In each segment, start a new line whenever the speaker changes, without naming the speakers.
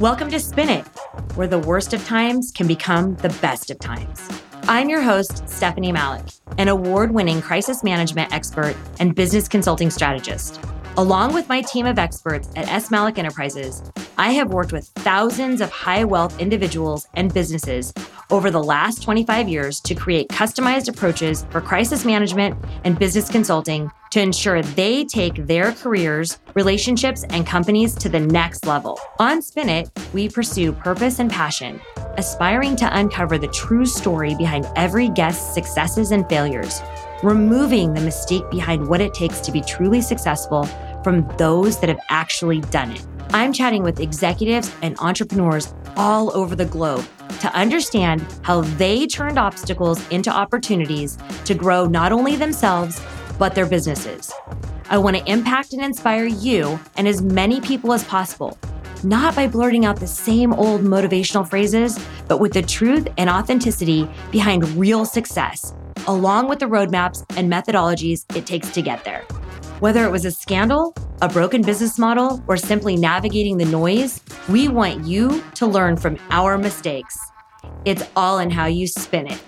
Welcome to Spin It, where the worst of times can become the best of times. I'm your host, Stephanie Malik, an award winning crisis management expert and business consulting strategist. Along with my team of experts at S. Malik Enterprises, I have worked with thousands of high wealth individuals and businesses over the last 25 years to create customized approaches for crisis management and business consulting to ensure they take their careers, relationships, and companies to the next level. On Spin It, we pursue purpose and passion, aspiring to uncover the true story behind every guest's successes and failures, removing the mystique behind what it takes to be truly successful from those that have actually done it. I'm chatting with executives and entrepreneurs all over the globe to understand how they turned obstacles into opportunities to grow not only themselves, but their businesses. I want to impact and inspire you and as many people as possible, not by blurting out the same old motivational phrases, but with the truth and authenticity behind real success, along with the roadmaps and methodologies it takes to get there. Whether it was a scandal, a broken business model, or simply navigating the noise, we want you to learn from our mistakes. It's all in how you spin it.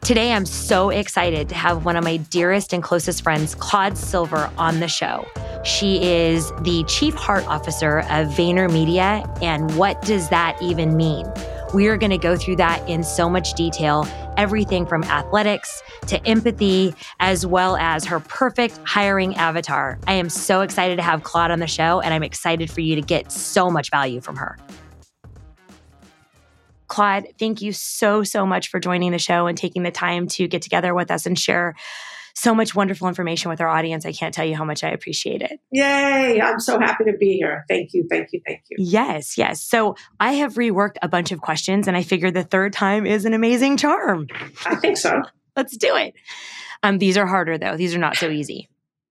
Today, I'm so excited to have one of my dearest and closest friends, Claude Silver, on the show. She is the Chief Heart Officer of VaynerMedia. And what does that even mean? We are going to go through that in so much detail everything from athletics to empathy, as well as her perfect hiring avatar. I am so excited to have Claude on the show, and I'm excited for you to get so much value from her. Claude, thank you so, so much for joining the show and taking the time to get together with us and share so much wonderful information with our audience. I can't tell you how much I appreciate it.
Yay. I'm so happy to be here. Thank you. Thank you. Thank you.
Yes. Yes. So I have reworked a bunch of questions and I figured the third time is an amazing charm.
I think so.
Let's do it. Um, these are harder though. These are not so easy.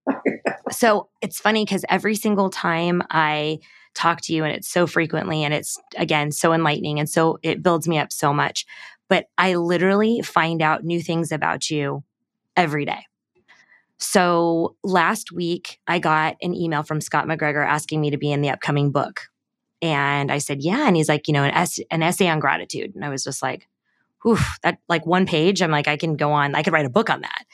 so it's funny because every single time I talk to you and it's so frequently and it's again so enlightening and so it builds me up so much. But I literally find out new things about you every day. So last week, I got an email from Scott McGregor asking me to be in the upcoming book. And I said, yeah. And he's like, you know, an, an essay on gratitude. And I was just like, oof, that like one page. I'm like, I can go on, I could write a book on that.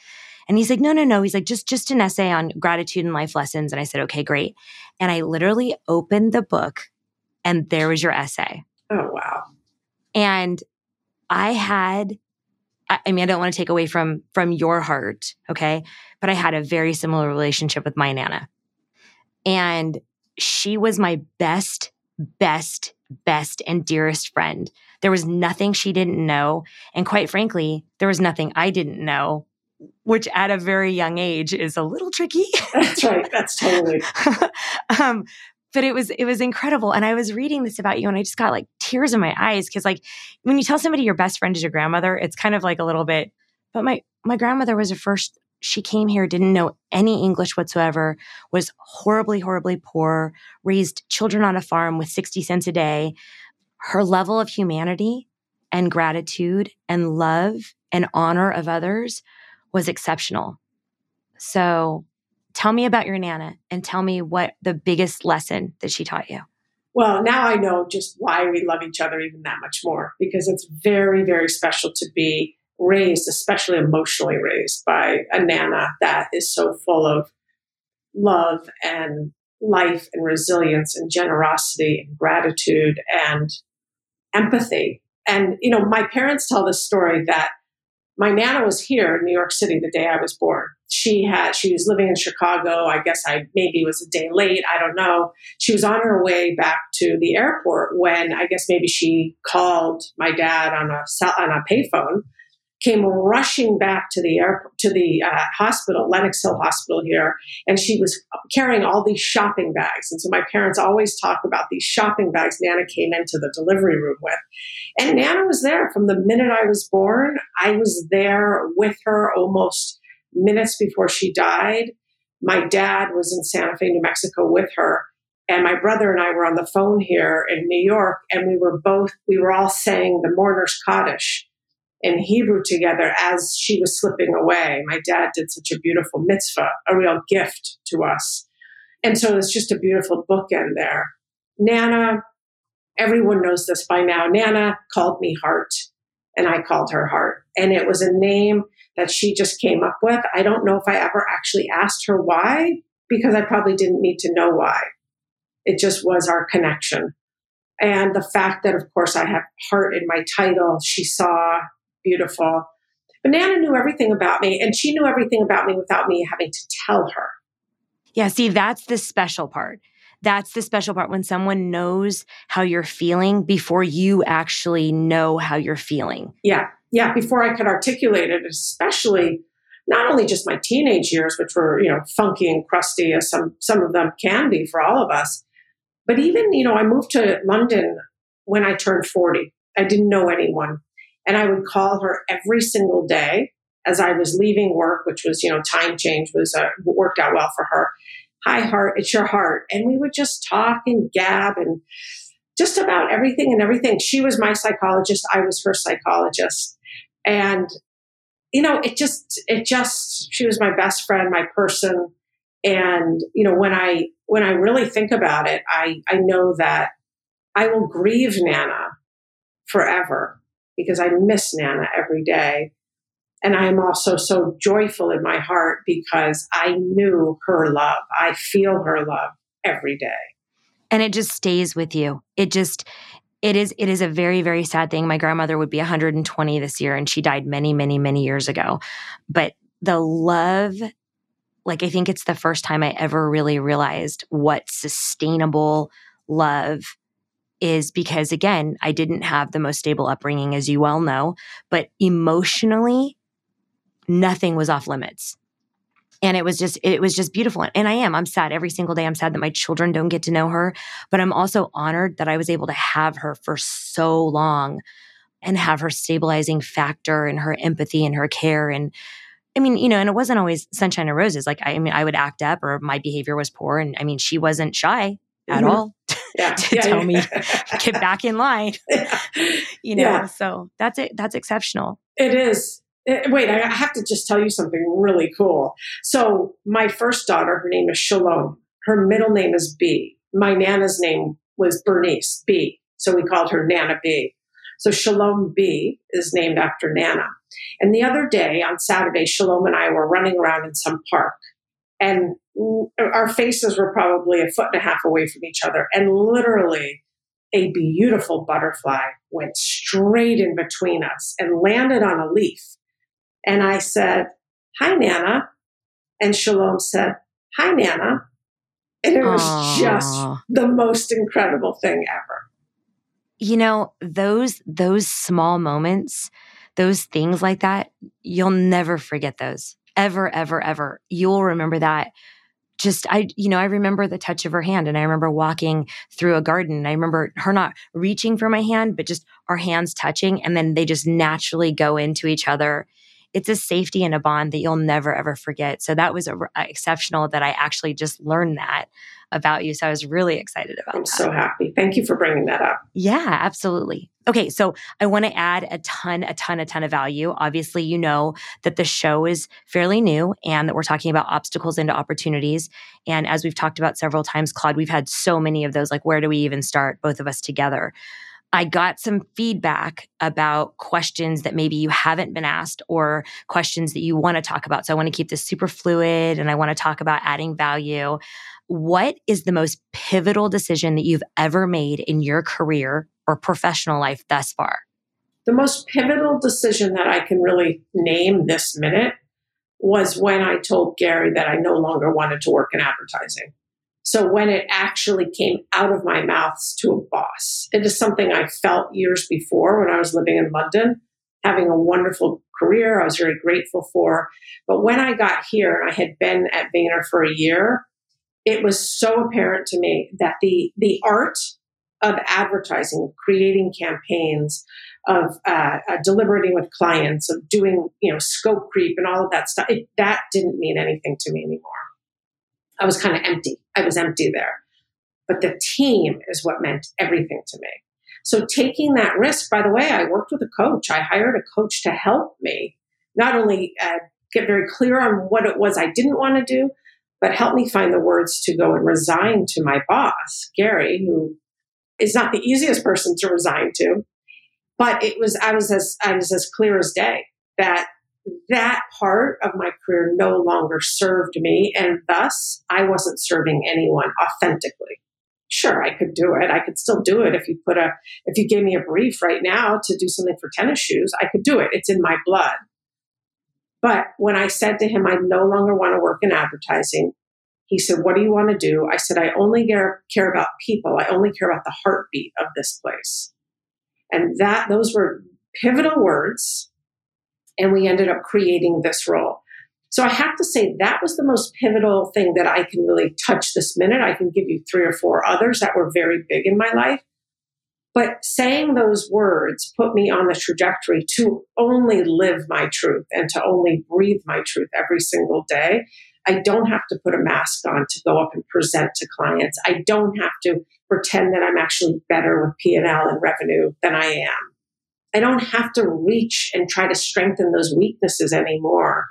And he's like, no, no, no. He's like, just, just an essay on gratitude and life lessons. And I said, okay, great. And I literally opened the book and there was your essay.
Oh, wow.
And I had I mean, I don't want to take away from from your heart, okay? But I had a very similar relationship with my nana. And she was my best, best, best and dearest friend. There was nothing she didn't know, and quite frankly, there was nothing I didn't know, which at a very young age is a little tricky.
That's right. That's totally.
um, but it was it was incredible and i was reading this about you and i just got like tears in my eyes because like when you tell somebody your best friend is your grandmother it's kind of like a little bit but my my grandmother was the first she came here didn't know any english whatsoever was horribly horribly poor raised children on a farm with 60 cents a day her level of humanity and gratitude and love and honor of others was exceptional so Tell me about your Nana and tell me what the biggest lesson that she taught you.
Well, now I know just why we love each other even that much more because it's very, very special to be raised, especially emotionally raised by a Nana that is so full of love and life and resilience and generosity and gratitude and empathy. And, you know, my parents tell this story that my nana was here in New York City the day I was born. She had she was living in Chicago. I guess I maybe was a day late. I don't know. She was on her way back to the airport when I guess maybe she called my dad on a on a payphone came rushing back to the airport, to the uh, hospital, Lenox Hill Hospital here, and she was carrying all these shopping bags. And so my parents always talk about these shopping bags Nana came into the delivery room with. And Nana was there from the minute I was born. I was there with her almost minutes before she died. My dad was in Santa Fe, New Mexico with her. And my brother and I were on the phone here in New York, and we were both, we were all saying the mourner's Kaddish in Hebrew together as she was slipping away. My dad did such a beautiful mitzvah, a real gift to us. And so it's just a beautiful bookend there. Nana everyone knows this by now. Nana called me Heart, and I called her Heart. And it was a name that she just came up with. I don't know if I ever actually asked her why, because I probably didn't need to know why. It just was our connection. And the fact that, of course, I have heart in my title, she saw beautiful. But Nana knew everything about me, and she knew everything about me without me having to tell her.
Yeah, see, that's the special part. That's the special part when someone knows how you're feeling before you actually know how you're feeling.
Yeah, yeah, before I could articulate it, especially not only just my teenage years, which were, you know, funky and crusty as some some of them can be for all of us, but even, you know, I moved to London when I turned 40. I didn't know anyone. And I would call her every single day as I was leaving work, which was, you know, time change was uh, worked out well for her. Hi, heart, it's your heart. And we would just talk and gab and just about everything and everything. She was my psychologist, I was her psychologist. And, you know, it just, it just, she was my best friend, my person. And, you know, when I, when I really think about it, I, I know that I will grieve Nana forever because I miss Nana every day. And I am also so joyful in my heart because I knew her love. I feel her love every day.
And it just stays with you. It just, it is it is a very very sad thing my grandmother would be 120 this year and she died many many many years ago but the love like i think it's the first time i ever really realized what sustainable love is because again, I didn't have the most stable upbringing, as you well know, but emotionally, nothing was off limits. And it was just, it was just beautiful. And I am, I'm sad every single day. I'm sad that my children don't get to know her, but I'm also honored that I was able to have her for so long and have her stabilizing factor and her empathy and her care. And I mean, you know, and it wasn't always sunshine and roses. Like, I, I mean, I would act up or my behavior was poor. And I mean, she wasn't shy at mm-hmm. all yeah. to yeah, tell yeah. me get back in line. you know, so that's it. That's exceptional.
It is. It, eh, wait, I have to just tell you something really cool. So my first daughter, her name is Shalom. Her middle name is B. My nana's name was Bernice B. So we called her Nana B. So Shalom B is named after Nana. And the other day on Saturday, Shalom and I were running around in some park and our faces were probably a foot and a half away from each other. And literally, a beautiful butterfly went straight in between us and landed on a leaf. And I said, Hi, Nana. And Shalom said, Hi, Nana. And it was Aww. just the most incredible thing ever.
You know, those those small moments, those things like that, you'll never forget those ever, ever, ever. You'll remember that. Just, I, you know, I remember the touch of her hand and I remember walking through a garden and I remember her not reaching for my hand, but just our hands touching and then they just naturally go into each other. It's a safety and a bond that you'll never, ever forget. So that was a, a exceptional that I actually just learned that about you. So I was really excited about
I'm
that.
so happy. Thank you for bringing that up.
Yeah, absolutely. Okay, so I want to add a ton, a ton, a ton of value. Obviously, you know that the show is fairly new and that we're talking about obstacles into opportunities. And as we've talked about several times, Claude, we've had so many of those. Like, where do we even start, both of us together? I got some feedback about questions that maybe you haven't been asked or questions that you want to talk about. So I want to keep this super fluid and I want to talk about adding value what is the most pivotal decision that you've ever made in your career or professional life thus far?
The most pivotal decision that I can really name this minute was when I told Gary that I no longer wanted to work in advertising. So when it actually came out of my mouth to a boss, it is something I felt years before when I was living in London, having a wonderful career I was very grateful for. But when I got here I had been at Vayner for a year, it was so apparent to me that the the art of advertising, creating campaigns, of uh, uh, deliberating with clients, of doing you know scope creep and all of that stuff, it, that didn't mean anything to me anymore. I was kind of empty. I was empty there. But the team is what meant everything to me. So taking that risk, by the way, I worked with a coach. I hired a coach to help me not only uh, get very clear on what it was I didn't want to do, but help me find the words to go and resign to my boss, Gary, who is not the easiest person to resign to. But it was I was as I was as clear as day that that part of my career no longer served me, and thus I wasn't serving anyone authentically. Sure, I could do it. I could still do it if you put a if you gave me a brief right now to do something for tennis shoes, I could do it. It's in my blood. But when I said to him, I no longer want to work in advertising, he said, What do you want to do? I said, I only care, care about people. I only care about the heartbeat of this place. And that those were pivotal words. And we ended up creating this role. So I have to say that was the most pivotal thing that I can really touch this minute. I can give you three or four others that were very big in my life. But saying those words put me on the trajectory to only live my truth and to only breathe my truth every single day. I don't have to put a mask on to go up and present to clients. I don't have to pretend that I'm actually better with P&L and revenue than I am. I don't have to reach and try to strengthen those weaknesses anymore.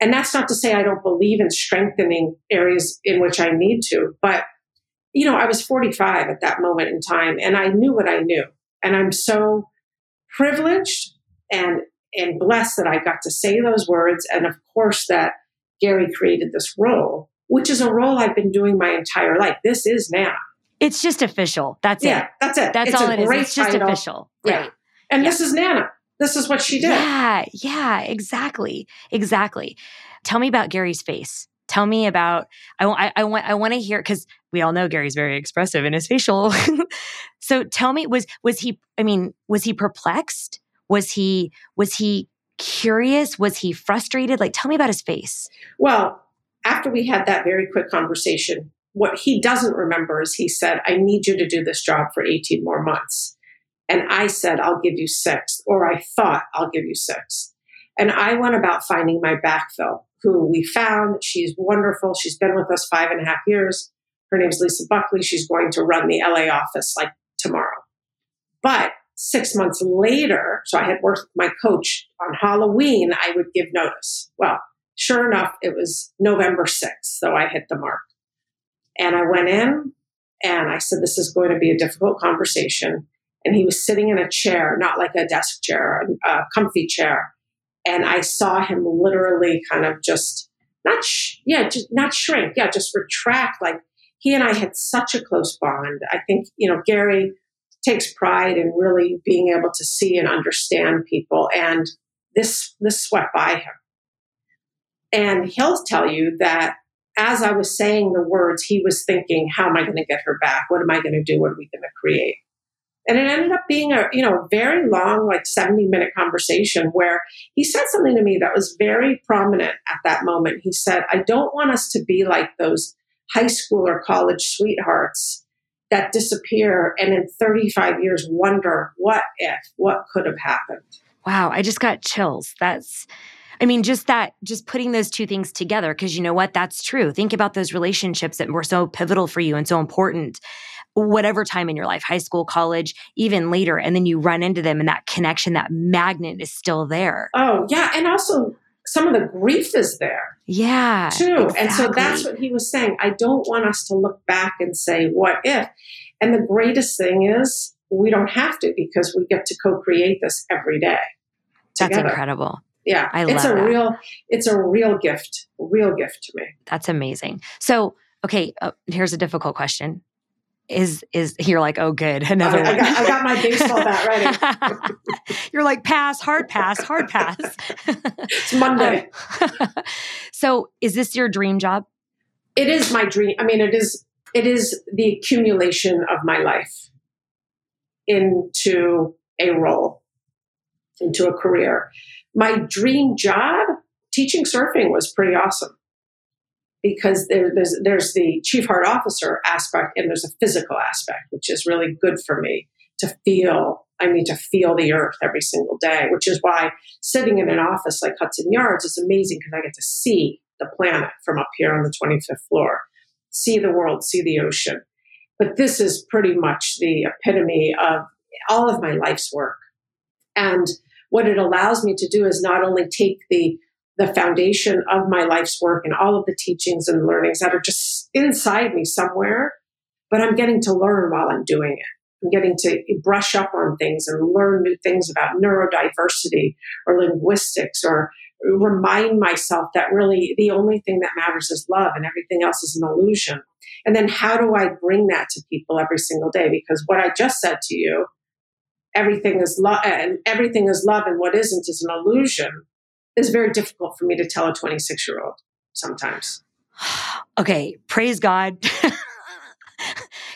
And that's not to say I don't believe in strengthening areas in which I need to, but you know, I was 45 at that moment in time and I knew what I knew. And I'm so privileged and and blessed that I got to say those words and of course that Gary created this role, which is a role I've been doing my entire life. This is Nana.
It's just official. That's
yeah,
it.
That's it.
That's
it's
all it is. It's just
title.
official.
Yeah.
Right.
And
Yeah.
this is Nana. This is what she did.
Yeah, yeah, exactly. Exactly. Tell me about Gary's face. Tell me about I I, I want I want to hear cuz we all know Gary's very expressive in his facial. so tell me was was he I mean, was he perplexed? Was he was he curious? Was he frustrated? Like tell me about his face.
Well, after we had that very quick conversation, what he doesn't remember is he said, I need you to do this job for 18 more months. And I said, I'll give you six, or I thought I'll give you six. And I went about finding my backfill, who we found. She's wonderful. She's been with us five and a half years. Her name's Lisa Buckley. She's going to run the LA office like tomorrow. But six months later, so I had worked with my coach on Halloween, I would give notice. Well, sure enough, it was November 6th, so I hit the mark. And I went in and I said, This is going to be a difficult conversation. And he was sitting in a chair, not like a desk chair, a comfy chair. And I saw him literally kind of just not, sh- yeah, just not shrink, yeah, just retract. Like he and I had such a close bond. I think, you know, Gary takes pride in really being able to see and understand people. And this, this swept by him. And he'll tell you that as I was saying the words, he was thinking, how am I going to get her back? What am I going to do? What are we going to create? And it ended up being a, you know, very long, like 70 minute conversation where he said something to me that was very prominent at that moment. He said, I don't want us to be like those high school or college sweethearts that disappear and in 35 years wonder what if, what could have happened.
Wow, I just got chills. That's I mean, just that, just putting those two things together, because you know what? That's true. Think about those relationships that were so pivotal for you and so important, whatever time in your life, high school, college, even later. And then you run into them and that connection, that magnet is still there.
Oh, yeah. And also, some of the grief is there
Yeah.
too. And so that's what he was saying. I don't want us to look back and say, what if? And the greatest thing is, we don't have to because we get to co create this every day.
That's incredible.
Yeah,
I
it's
love
a
that.
real, it's a real gift, real gift to me.
That's amazing. So, okay, uh, here's a difficult question. Is is you're like, oh, good, another
I, I
one.
got, I got my baseball bat ready.
you're like, pass, hard pass, hard pass.
It's Monday.
Um, so, is this your dream job?
it is my dream. I mean, it is, it is the accumulation of my life into a role, into a career. My dream job, teaching surfing, was pretty awesome because there, there's there's the chief heart officer aspect and there's a physical aspect, which is really good for me to feel. I need to feel the earth every single day, which is why sitting in an office like Hudson Yards is amazing because I get to see the planet from up here on the 25th floor, see the world, see the ocean. But this is pretty much the epitome of all of my life's work. And what it allows me to do is not only take the the foundation of my life's work and all of the teachings and learnings that are just inside me somewhere, but I'm getting to learn while I'm doing it, I'm getting to brush up on things and learn new things about neurodiversity or linguistics or remind myself that really the only thing that matters is love and everything else is an illusion. And then how do I bring that to people every single day? Because what I just said to you, everything is love and everything is love and what isn't is an illusion is very difficult for me to tell a 26 year old sometimes.
okay, praise God.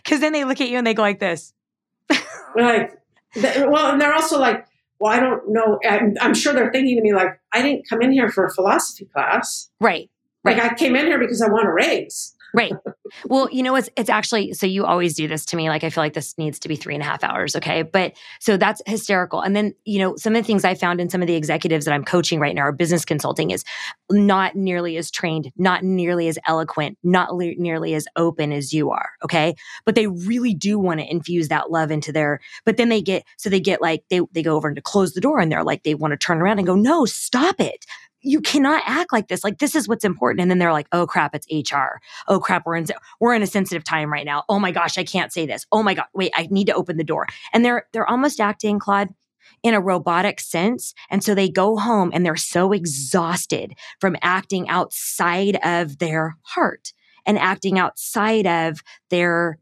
Because then they look at you and they go like this.
like, well, and they're also like, well, I don't know. I'm, I'm, sure they're thinking to me like, I didn't come in here for a philosophy class.
Right. Right.
Like I came in here because I want a raise.
Right. Well, you know, it's it's actually so you always do this to me. Like I feel like this needs to be three and a half hours. Okay. But so that's hysterical. And then, you know, some of the things I found in some of the executives that I'm coaching right now are business consulting is not nearly as trained, not nearly as eloquent, not le- nearly as open as you are. Okay. But they really do want to infuse that love into their, but then they get, so they get like, they, they go over and to close the door and they're like, they want to turn around and go, no, stop it you cannot act like this. Like this is what's important. And then they're like, oh crap, it's HR. Oh crap, we're in we're in a sensitive time right now. Oh my gosh, I can't say this. Oh my god, wait, I need to open the door. And they're they're almost acting, Claude, in a robotic sense. And so they go home and they're so exhausted from acting outside of their heart and acting outside of their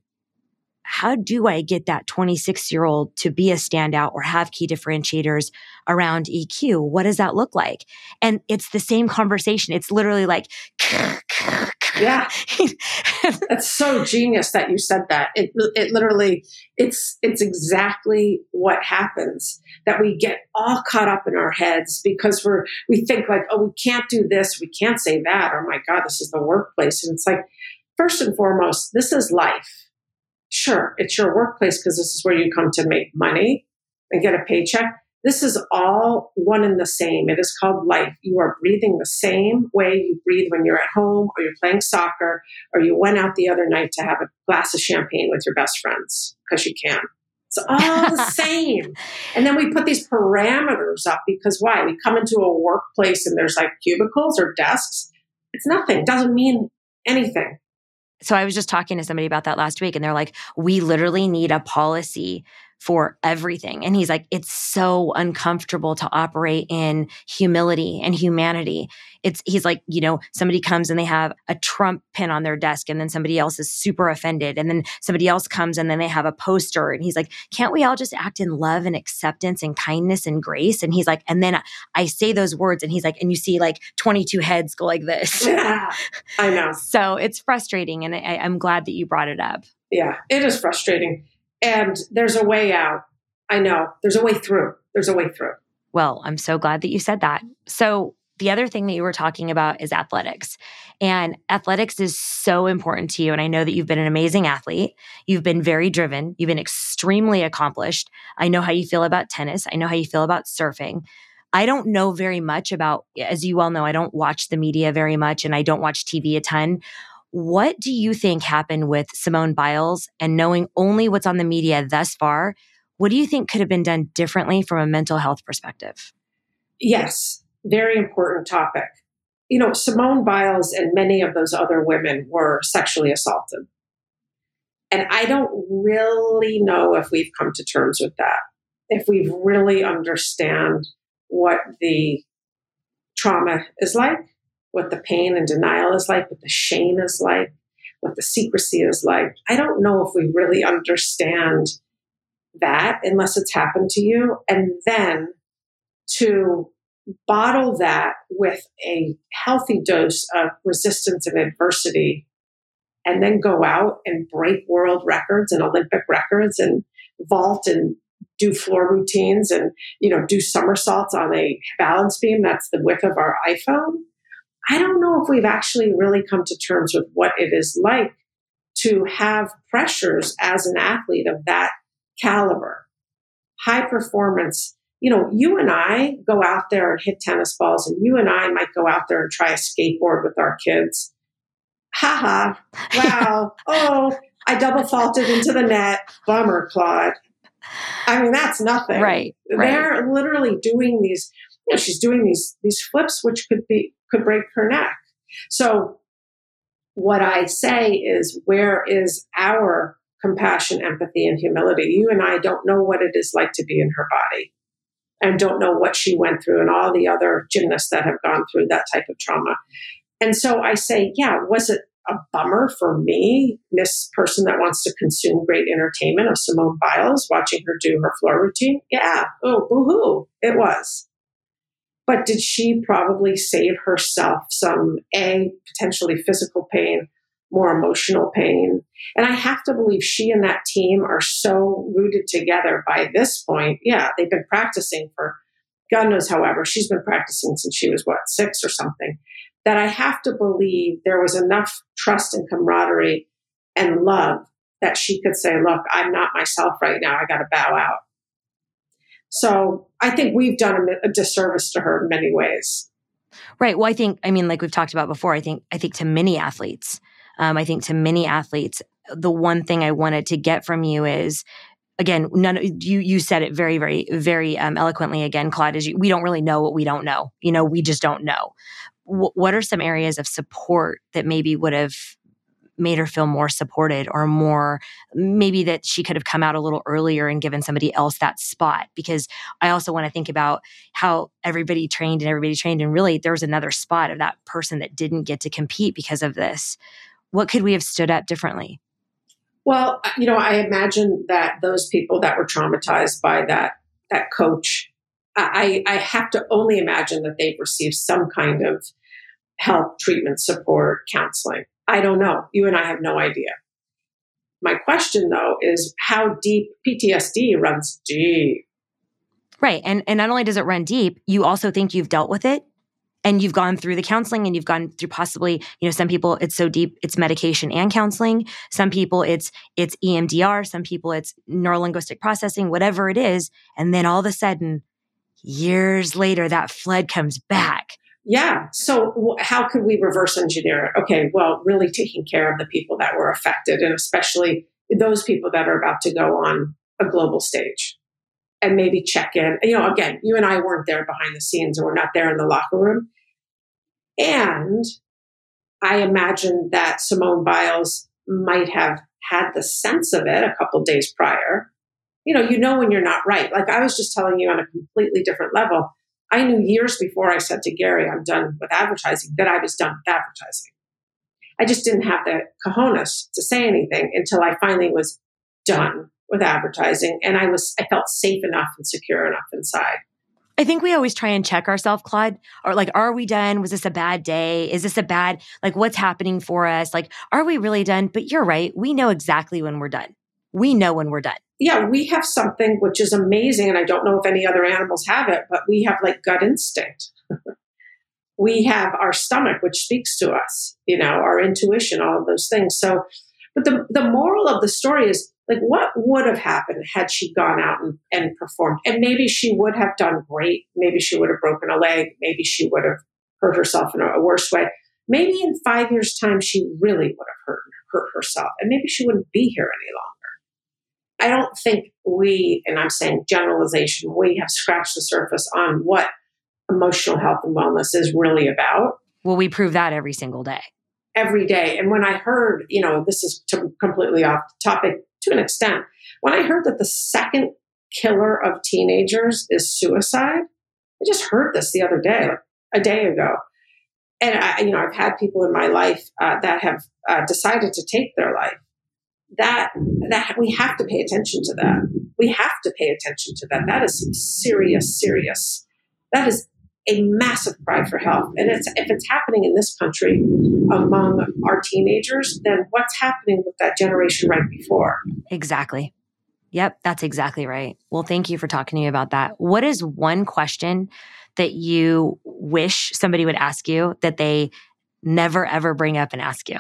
how do I get that 26 year old to be a standout or have key differentiators around EQ? What does that look like? And it's the same conversation. It's literally like,
yeah, that's so genius that you said that. It, it literally, it's, it's exactly what happens that we get all caught up in our heads because we're, we think like, oh, we can't do this. We can't say that. Oh my God, this is the workplace. And it's like, first and foremost, this is life Sure, it's your workplace because this is where you come to make money and get a paycheck. This is all one and the same. It is called life. You are breathing the same way you breathe when you're at home or you're playing soccer or you went out the other night to have a glass of champagne with your best friends because you can. It's all the same. And then we put these parameters up because why? We come into a workplace and there's like cubicles or desks. It's nothing. It doesn't mean anything
so I was just talking to somebody about that last week, and they're like, we literally need a policy for everything. And he's like, it's so uncomfortable to operate in humility and humanity. It's, he's like, you know, somebody comes and they have a Trump pin on their desk, and then somebody else is super offended. And then somebody else comes and then they have a poster. And he's like, can't we all just act in love and acceptance and kindness and grace? And he's like, and then I say those words, and he's like, and you see like 22 heads go like this.
Yeah, I know.
so it's frustrating. And I, I'm glad that you brought it up.
Yeah, it is frustrating and there's a way out. I know there's a way through. There's a way through.
Well, I'm so glad that you said that. So, the other thing that you were talking about is athletics. And athletics is so important to you. And I know that you've been an amazing athlete. You've been very driven. You've been extremely accomplished. I know how you feel about tennis. I know how you feel about surfing. I don't know very much about, as you well know, I don't watch the media very much and I don't watch TV a ton. What do you think happened with Simone Biles and knowing only what's on the media thus far? What do you think could have been done differently from a mental health perspective?
Yes, very important topic. You know, Simone Biles and many of those other women were sexually assaulted. And I don't really know if we've come to terms with that, if we really understand what the trauma is like what the pain and denial is like, what the shame is like, what the secrecy is like. I don't know if we really understand that unless it's happened to you. And then to bottle that with a healthy dose of resistance and adversity and then go out and break world records and Olympic records and vault and do floor routines and you know do somersaults on a balance beam that's the width of our iphone I don't know if we've actually really come to terms with what it is like to have pressures as an athlete of that caliber. High performance. You know, you and I go out there and hit tennis balls, and you and I might go out there and try a skateboard with our kids. Ha ha. Wow. oh, I double faulted into the net. Bummer, Claude. I mean, that's nothing.
Right.
They're
right.
literally doing these, you know, she's doing these these flips, which could be could break her neck. So, what I say is, where is our compassion, empathy, and humility. You and I don't know what it is like to be in her body and don't know what she went through and all the other gymnasts that have gone through that type of trauma. And so I say, yeah, was it a bummer for me, Miss Person that wants to consume great entertainment of Simone Biles, watching her do her floor routine? Yeah. Oh, boo hoo. It was. But did she probably save herself some A, potentially physical pain, more emotional pain? And I have to believe she and that team are so rooted together by this point. Yeah, they've been practicing for God knows however. She's been practicing since she was what, six or something that I have to believe there was enough trust and camaraderie and love that she could say, Look, I'm not myself right now. I got to bow out. So I think we've done a, a disservice to her in many ways.
Right. Well, I think, I mean, like we've talked about before, I think, I think to many athletes, um, I think to many athletes, the one thing I wanted to get from you is again, none you you said it very, very, very um, eloquently. Again, Claude, is you, we don't really know what we don't know. You know, we just don't know w- what are some areas of support that maybe would have made her feel more supported or more maybe that she could have come out a little earlier and given somebody else that spot. Because i also want to think about how everybody trained and everybody trained and really there was another spot of that person that didn't get to compete because of this. What could we have stood up differently?
Well you know i imagine that those people that were traumatized by that that coach I, I have to only imagine that they've received some kind of help, treatment, support, counseling. I don't know. You and I have no idea. My question, though, is how deep PTSD runs deep.
Right. And, and not only does it run deep, you also think you've dealt with it and you've gone through the counseling and you've gone through possibly you know some people it's so deep it's medication and counseling some people it's it's emdr some people it's neurolinguistic processing whatever it is and then all of a sudden years later, that flood comes back.
Yeah. So, how could we reverse engineer it? Okay. Well, really taking care of the people that were affected, and especially those people that are about to go on a global stage and maybe check in. You know, again, you and I weren't there behind the scenes, or we're not there in the locker room. And I imagine that Simone Biles might have had the sense of it a couple days prior you know, you know when you're not right. Like I was just telling you on a completely different level. I knew years before I said to Gary, I'm done with advertising, that I was done with advertising. I just didn't have the cojones to say anything until I finally was done with advertising and I was I felt safe enough and secure enough inside.
I think we always try and check ourselves, Claude. Or like, are we done? Was this a bad day? Is this a bad like what's happening for us? Like, are we really done? But you're right. We know exactly when we're done. We know when we're done
yeah, we have something which is amazing, and I don't know if any other animals have it, but we have like gut instinct. we have our stomach, which speaks to us, you know, our intuition, all of those things. So, but the, the moral of the story is like, what would have happened had she gone out and, and performed? And maybe she would have done great. Maybe she would have broken a leg. Maybe she would have hurt herself in a, a worse way. Maybe in five years' time, she really would have hurt, hurt herself. And maybe she wouldn't be here any longer. I don't think we, and I'm saying generalization, we have scratched the surface on what emotional health and wellness is really about.
Well, we prove that every single day.
Every day. And when I heard, you know, this is completely off topic to an extent, when I heard that the second killer of teenagers is suicide, I just heard this the other day, like a day ago. And I, you know, I've had people in my life uh, that have uh, decided to take their life that that we have to pay attention to that. We have to pay attention to that. That is some serious, serious. That is a massive cry for help. And it's if it's happening in this country among our teenagers, then what's happening with that generation right before?
Exactly. Yep, that's exactly right. Well, thank you for talking to me about that. What is one question that you wish somebody would ask you that they never ever bring up and ask you?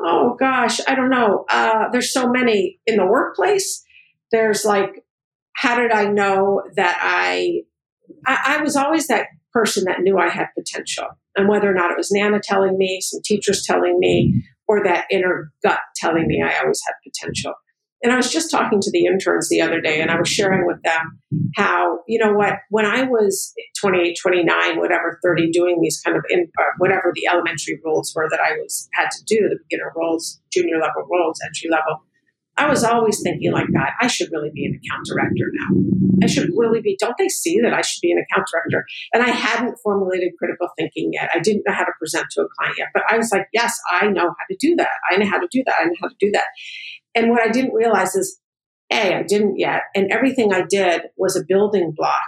Oh gosh, I don't know. Uh, there's so many in the workplace. There's like, how did I know that I, I, I was always that person that knew I had potential. And whether or not it was Nana telling me, some teachers telling me, or that inner gut telling me I always had potential. And I was just talking to the interns the other day and I was sharing with them how, you know what, when I was 28, 29, whatever, 30, doing these kind of, in, uh, whatever the elementary roles were that I was had to do, the beginner roles, junior level roles, entry level, I was always thinking like, God, I should really be an account director now. I should really be, don't they see that I should be an account director? And I hadn't formulated critical thinking yet. I didn't know how to present to a client yet, but I was like, yes, I know how to do that. I know how to do that. I know how to do that. And what I didn't realize is, A, I didn't yet. And everything I did was a building block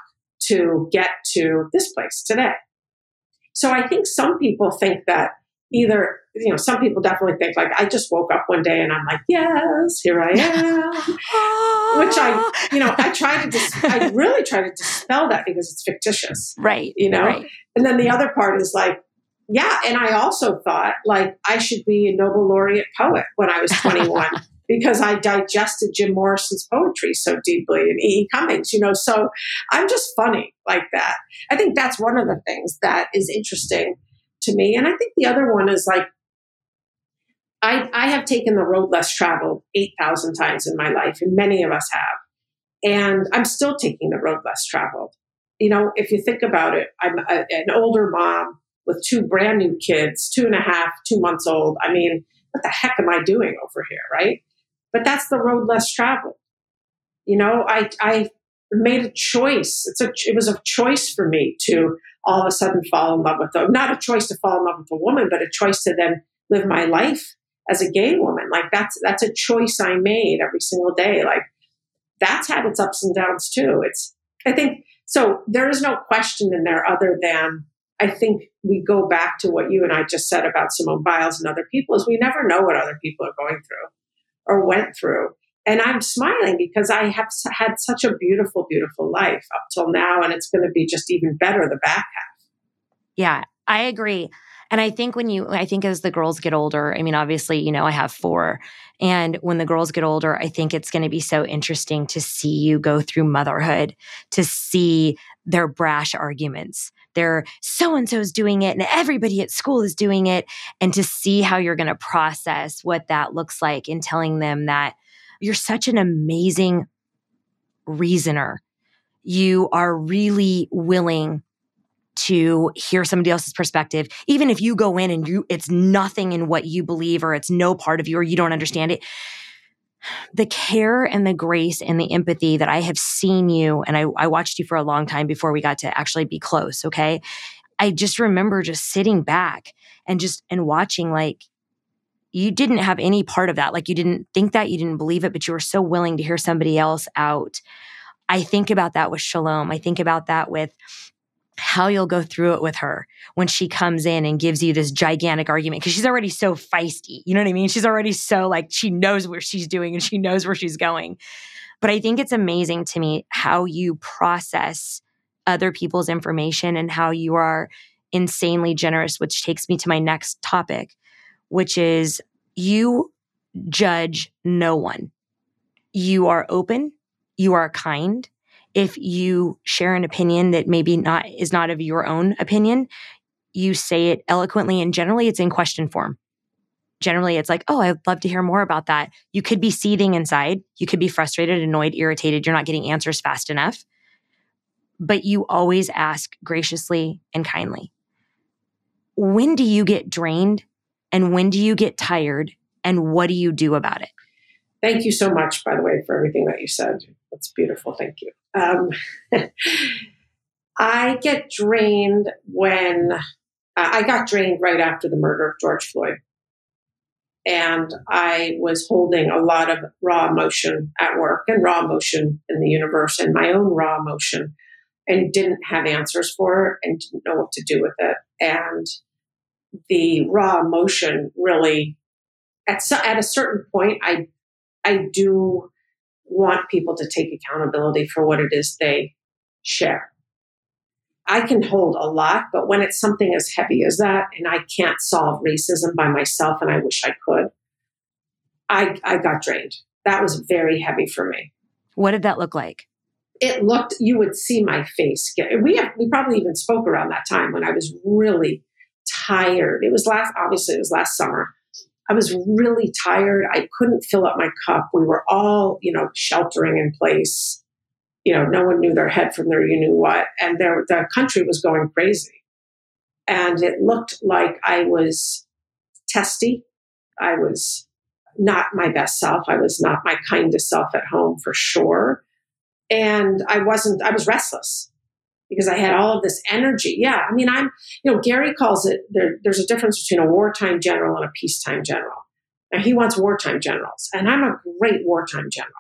to get to this place today. So I think some people think that either you know some people definitely think like i just woke up one day and i'm like yes here i am which i you know i try to dis- i really try to dispel that because it's fictitious
right
you know
right.
and then the other part is like yeah and i also thought like i should be a nobel laureate poet when i was 21 because i digested jim morrison's poetry so deeply and e. e. cummings you know so i'm just funny like that i think that's one of the things that is interesting to me. And I think the other one is like, I, I have taken the road less traveled 8,000 times in my life, and many of us have. And I'm still taking the road less traveled. You know, if you think about it, I'm a, an older mom with two brand new kids, two and a half, two months old. I mean, what the heck am I doing over here, right? But that's the road less traveled. You know, I, I made a choice. It's a, it was a choice for me to all of a sudden fall in love with a not a choice to fall in love with a woman, but a choice to then live my life as a gay woman. Like that's that's a choice I made every single day. Like that's had its ups and downs too. It's I think so there is no question in there other than I think we go back to what you and I just said about Simone Biles and other people is we never know what other people are going through or went through. And I'm smiling because I have had such a beautiful, beautiful life up till now, and it's going to be just even better the back half.
Yeah, I agree. And I think when you, I think as the girls get older, I mean, obviously, you know, I have four. And when the girls get older, I think it's going to be so interesting to see you go through motherhood, to see their brash arguments. So and so's doing it, and everybody at school is doing it. And to see how you're going to process what that looks like in telling them that you're such an amazing reasoner. You are really willing to hear somebody else's perspective even if you go in and you it's nothing in what you believe or it's no part of you or you don't understand it the care and the grace and the empathy that I have seen you, and I, I, watched you for a long time before we got to actually be close. Okay. I just remember just sitting back and just and watching like you didn't have any part of that. Like you didn't think that, you didn't believe it, but you were so willing to hear somebody else out. I think about that with Shalom. I think about that with how you'll go through it with her when she comes in and gives you this gigantic argument because she's already so feisty. You know what I mean? She's already so like she knows what she's doing and she knows where she's going. But I think it's amazing to me how you process other people's information and how you are insanely generous, which takes me to my next topic, which is you judge no one. You are open, you are kind. If you share an opinion that maybe not is not of your own opinion, you say it eloquently and generally it's in question form. Generally, it's like, oh, I'd love to hear more about that. You could be seething inside. You could be frustrated, annoyed, irritated. You're not getting answers fast enough. But you always ask graciously and kindly. When do you get drained and when do you get tired? And what do you do about it?
Thank you so much, by the way, for everything that you said. That's beautiful. Thank you. Um, I get drained when uh, I got drained right after the murder of George Floyd. And I was holding a lot of raw emotion at work and raw emotion in the universe and my own raw emotion and didn't have answers for it and didn't know what to do with it. And the raw emotion really at at a certain point I I do want people to take accountability for what it is they share. I can hold a lot, but when it's something as heavy as that and I can't solve racism by myself and I wish I could, I I got drained. That was very heavy for me.
What did that look like?
It looked you would see my face get we have, we probably even spoke around that time when I was really tired. It was last, obviously, it was last summer. I was really tired. I couldn't fill up my cup. We were all, you know, sheltering in place. You know, no one knew their head from their you knew what. And there, the country was going crazy. And it looked like I was testy. I was not my best self. I was not my kindest self at home for sure. And I wasn't, I was restless because I had all of this energy. Yeah. I mean, I'm, you know, Gary calls it there, there's a difference between a wartime general and a peacetime general. And he wants wartime generals. And I'm a great wartime general.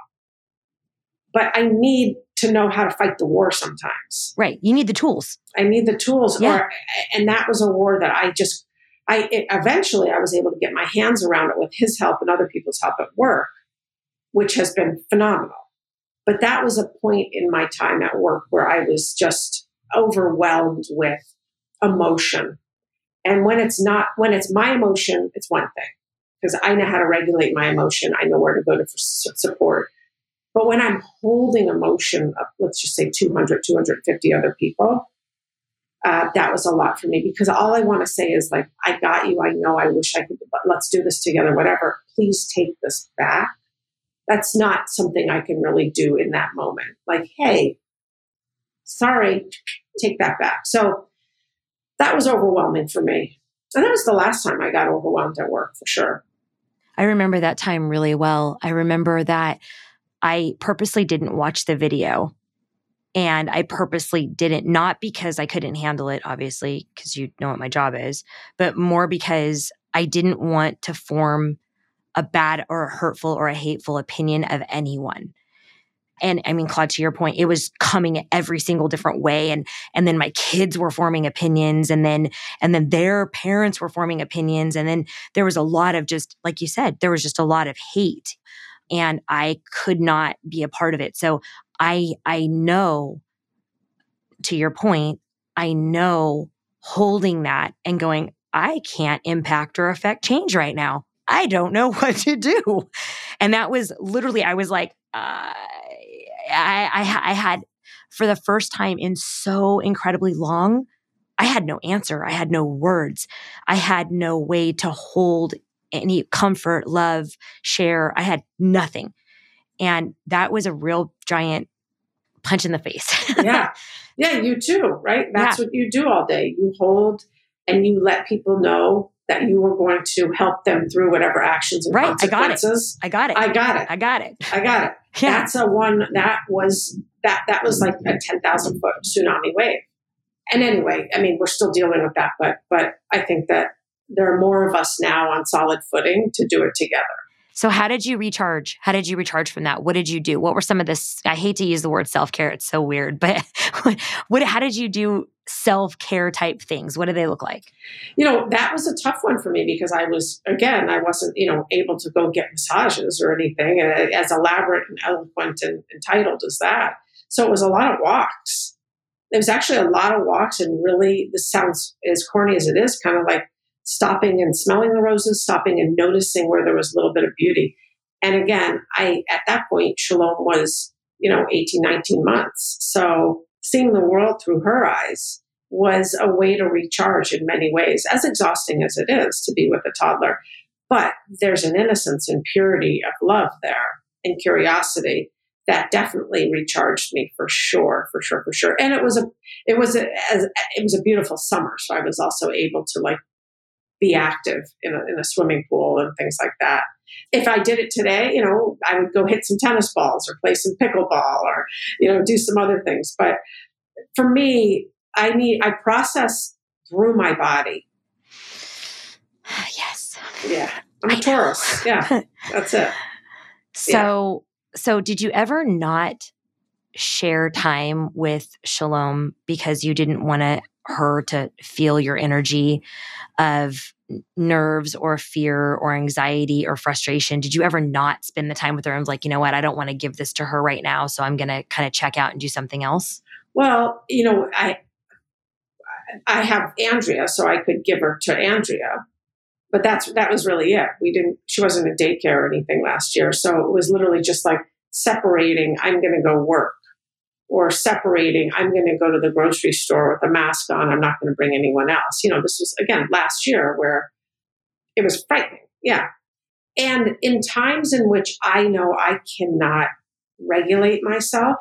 But I need to know how to fight the war sometimes.
Right. You need the tools.
I need the tools. Yeah. Or, and that was a war that I just, I it, eventually I was able to get my hands around it with his help and other people's help at work, which has been phenomenal. But that was a point in my time at work where I was just overwhelmed with emotion. And when it's not, when it's my emotion, it's one thing because I know how to regulate my emotion. I know where to go to for support. But when I'm holding emotion of, let's just say 200, 250 other people, uh, that was a lot for me because all I want to say is like, I got you. I know. I wish I could, but let's do this together, whatever. Please take this back. That's not something I can really do in that moment. Like, hey, sorry, take that back. So that was overwhelming for me. And that was the last time I got overwhelmed at work for sure.
I remember that time really well. I remember that I purposely didn't watch the video. And I purposely didn't, not because I couldn't handle it, obviously, because you know what my job is, but more because I didn't want to form a bad or a hurtful or a hateful opinion of anyone. And I mean, Claude, to your point, it was coming every single different way. And and then my kids were forming opinions, and then and then their parents were forming opinions. And then there was a lot of just, like you said, there was just a lot of hate and I could not be a part of it. So I I know to your point, I know holding that and going, I can't impact or affect change right now. I don't know what to do. And that was literally, I was like, uh, I, I, I had for the first time in so incredibly long, I had no answer. I had no words. I had no way to hold any comfort, love, share. I had nothing. And that was a real giant punch in the face.
yeah. Yeah, you too, right? That's yeah. what you do all day. You hold and you let people know that you were going to help them through whatever actions and right. consequences.
I got it.
I got it.
I got it.
I got it. Yeah. That's a one that was that that was like a ten thousand foot tsunami wave. And anyway, I mean, we're still dealing with that, but but I think that there are more of us now on solid footing to do it together.
So how did you recharge? How did you recharge from that? What did you do? What were some of this? I hate to use the word self care; it's so weird. But what? How did you do self care type things? What do they look like?
You know, that was a tough one for me because I was again, I wasn't you know able to go get massages or anything as elaborate and eloquent and entitled as that. So it was a lot of walks. It was actually a lot of walks, and really, this sounds as corny as it is, kind of like stopping and smelling the roses, stopping and noticing where there was a little bit of beauty. And again, I at that point, Shalom was, you know, 18, 19 months. So seeing the world through her eyes was a way to recharge in many ways, as exhausting as it is to be with a toddler. But there's an innocence and purity of love there and curiosity that definitely recharged me for sure, for sure, for sure. And it was a, it was a, it was a beautiful summer, so I was also able to like be active in a, in a swimming pool and things like that. If I did it today, you know, I would go hit some tennis balls or play some pickleball or, you know, do some other things. But for me, I need, I process through my body.
Yes.
Yeah. I'm a I Taurus. Yeah. That's it.
So, yeah. so did you ever not share time with Shalom because you didn't want to her to feel your energy of nerves or fear or anxiety or frustration. Did you ever not spend the time with her and like you know what? I don't want to give this to her right now so i'm going to kind of check out and do something else
well you know i i have andrea so i could give her to andrea. But that's that was really it. We didn't she wasn't in daycare or anything last year so it was literally just like separating i'm going to go work or separating, I'm going to go to the grocery store with a mask on. I'm not going to bring anyone else. You know, this was, again, last year where it was frightening. Yeah. And in times in which I know I cannot regulate myself,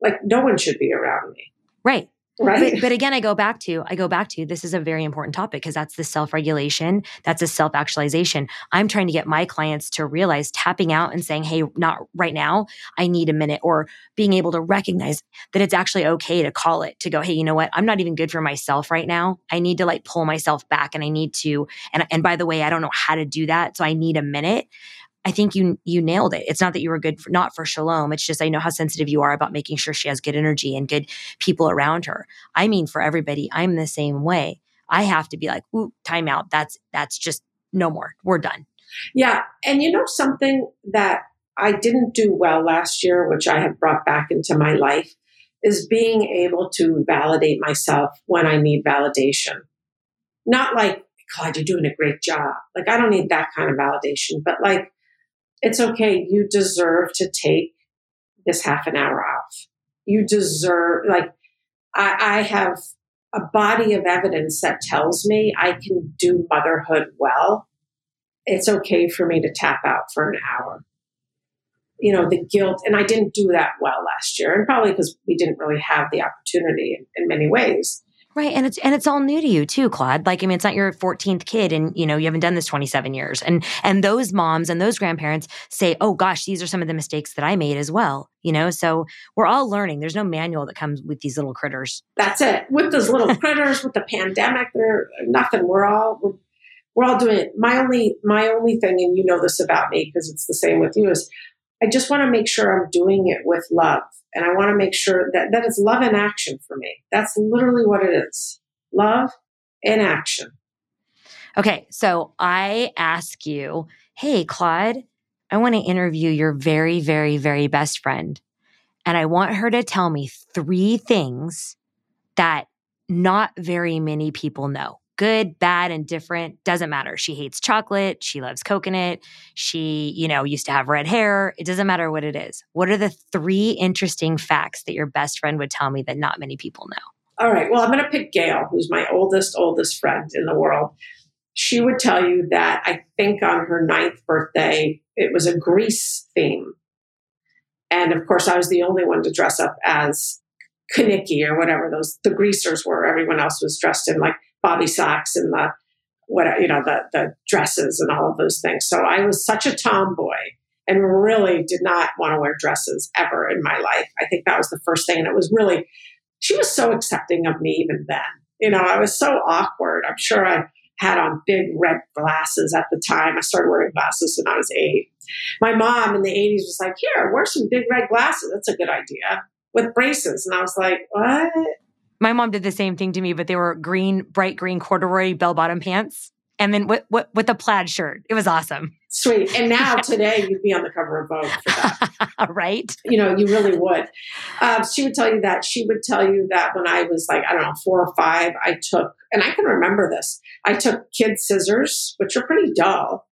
like no one should be around me.
Right.
Right.
But, but, again, I go back to, I go back to this is a very important topic because that's the self regulation. That's a self actualization. I'm trying to get my clients to realize tapping out and saying, Hey, not right now. I need a minute or being able to recognize that it's actually okay to call it to go, Hey, you know what? I'm not even good for myself right now. I need to like pull myself back and I need to, and, and by the way, I don't know how to do that. So I need a minute. I think you you nailed it. It's not that you were good for not for Shalom. It's just I know how sensitive you are about making sure she has good energy and good people around her. I mean, for everybody, I'm the same way. I have to be like, ooh, timeout. That's that's just no more. We're done.
Yeah, and you know something that I didn't do well last year, which I have brought back into my life, is being able to validate myself when I need validation. Not like, God, you're doing a great job. Like I don't need that kind of validation, but like it's okay. You deserve to take this half an hour off. You deserve, like, I, I have a body of evidence that tells me I can do motherhood well. It's okay for me to tap out for an hour. You know, the guilt, and I didn't do that well last year, and probably because we didn't really have the opportunity in, in many ways.
Right. And it's and it's all new to you too, Claude. Like I mean it's not your 14th kid and you know you haven't done this 27 years. And and those moms and those grandparents say, "Oh gosh, these are some of the mistakes that I made as well." You know, so we're all learning. There's no manual that comes with these little critters.
That's it. With those little critters with the pandemic, they're nothing. We're all we're, we're all doing it. My only my only thing and you know this about me because it's the same with you is I just want to make sure I'm doing it with love and I want to make sure that that is love in action for me. That's literally what it is. Love in action.
Okay, so I ask you, hey, Claude, I want to interview your very, very, very best friend. And I want her to tell me three things that not very many people know good, bad, and different doesn't matter. She hates chocolate. She loves coconut. She, you know, used to have red hair. It doesn't matter what it is. What are the three interesting facts that your best friend would tell me that not many people know?
All right. Well, I'm going to pick Gail, who's my oldest, oldest friend in the world. She would tell you that I think on her ninth birthday, it was a Grease theme. And of course, I was the only one to dress up as Kenickie or whatever those the greasers were. Everyone else was dressed in like bobby socks and the what you know the the dresses and all of those things. So I was such a tomboy and really did not want to wear dresses ever in my life. I think that was the first thing, and it was really she was so accepting of me even then. You know, I was so awkward. I'm sure I had on big red glasses at the time. I started wearing glasses when I was eight. My mom in the 80s was like, Here, wear some big red glasses. That's a good idea with braces. And I was like, What?
My mom did the same thing to me, but they were green, bright green corduroy bell bottom pants. And then with, with, with a plaid shirt. It was awesome.
Sweet. And now today you'd be on the cover of Vogue for that.
right?
You know, you really would. Uh, she would tell you that. She would tell you that when I was like, I don't know, four or five, I took, and I can remember this, I took kid scissors, which are pretty dull,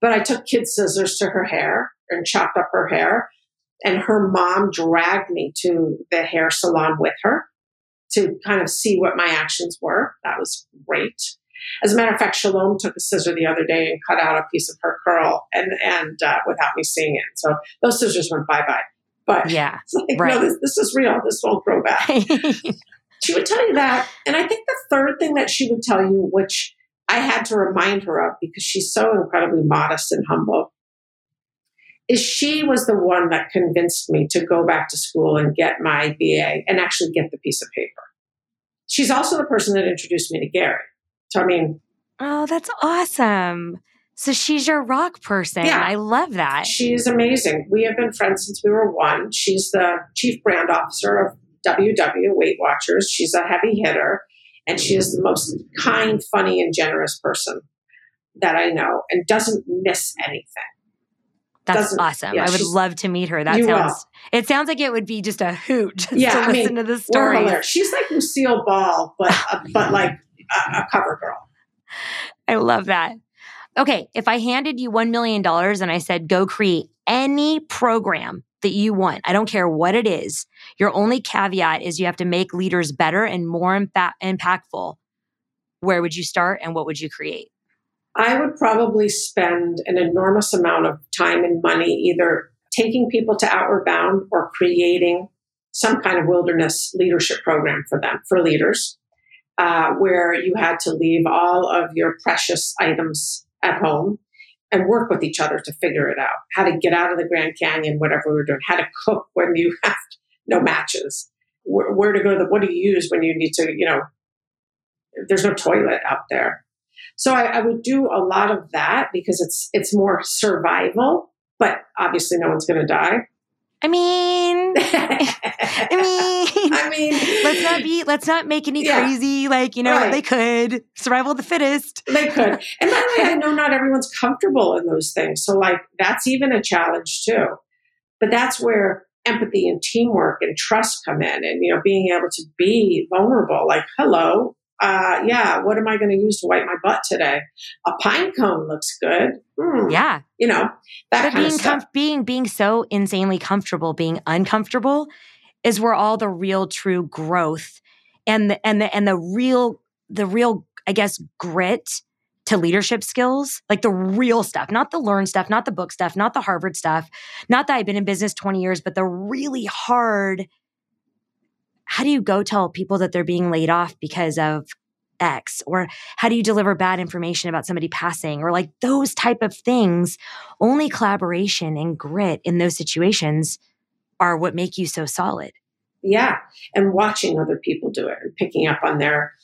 but I took kid scissors to her hair and chopped up her hair. And her mom dragged me to the hair salon with her to kind of see what my actions were. That was great. As a matter of fact, Shalom took a scissor the other day and cut out a piece of her curl, and and uh, without me seeing it. So those scissors went bye bye. But
yeah,
like,
right.
no, this, this is real. This won't grow back. she would tell you that, and I think the third thing that she would tell you, which I had to remind her of because she's so incredibly modest and humble, is she was the one that convinced me to go back to school and get my BA and actually get the piece of paper. She's also the person that introduced me to Gary. So, I mean,
oh, that's awesome. So she's your rock person. Yeah. I love that.
She's amazing. We have been friends since we were one. She's the chief brand officer of WW Weight Watchers. She's a heavy hitter, and she is the most kind, funny, and generous person that I know and doesn't miss anything.
That's awesome. Yeah, I would love to meet her. That sounds. Will. It sounds like it would be just a hoot. yeah, to I listen mean, to the story.
She's like Lucille Ball, but uh, but like a, a cover girl.
I love that. Okay, if I handed you $1 million and I said, go create any program that you want, I don't care what it is, your only caveat is you have to make leaders better and more impa- impactful, where would you start and what would you create?
I would probably spend an enormous amount of time and money either taking people to Outward Bound or creating some kind of wilderness leadership program for them, for leaders, uh, where you had to leave all of your precious items at home and work with each other to figure it out. How to get out of the Grand Canyon, whatever we were doing, how to cook when you have no matches, where, where to go to the, what do you use when you need to, you know, there's no toilet out there. So I, I would do a lot of that because it's it's more survival, but obviously no one's going to die.
I mean, I mean,
I mean,
let's not be, let's not make any yeah. crazy, like, you know, right. they could survival of the fittest.
They could. And by the way, I know not everyone's comfortable in those things. So, like, that's even a challenge too. But that's where empathy and teamwork and trust come in and, you know, being able to be vulnerable, like, hello, uh, yeah, what am I going to use to wipe my butt today? A pine cone looks good.
Mm. Yeah,
you know that
but being com- being being so insanely comfortable, being uncomfortable, is where all the real true growth and the, and the and the real the real I guess grit to leadership skills, like the real stuff, not the learn stuff, not the book stuff, not the Harvard stuff, not that I've been in business 20 years, but the really hard how do you go tell people that they're being laid off because of X? Or how do you deliver bad information about somebody passing? Or like those type of things. Only collaboration and grit in those situations are what make you so solid.
Yeah. And watching other people do it and picking up on their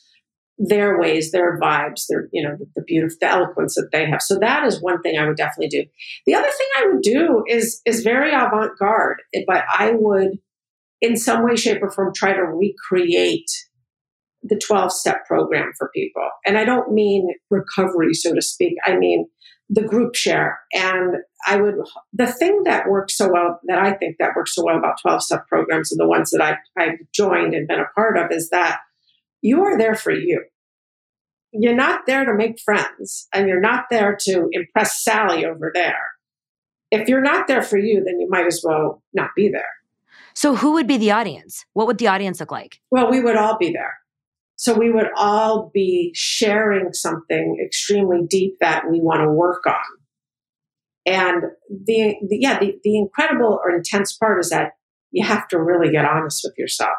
their ways, their vibes, their, you know, the, the beautiful the eloquence that they have. So that is one thing I would definitely do. The other thing I would do is is very avant-garde, but I would in some way, shape, or form try to recreate the 12 step program for people. And I don't mean recovery, so to speak. I mean the group share. And I would, the thing that works so well, that I think that works so well about 12 step programs and the ones that I, I've joined and been a part of is that you are there for you. You're not there to make friends and you're not there to impress Sally over there. If you're not there for you, then you might as well not be there.
So, who would be the audience? What would the audience look like?
Well, we would all be there. So, we would all be sharing something extremely deep that we want to work on. And the, the yeah, the, the incredible or intense part is that you have to really get honest with yourself.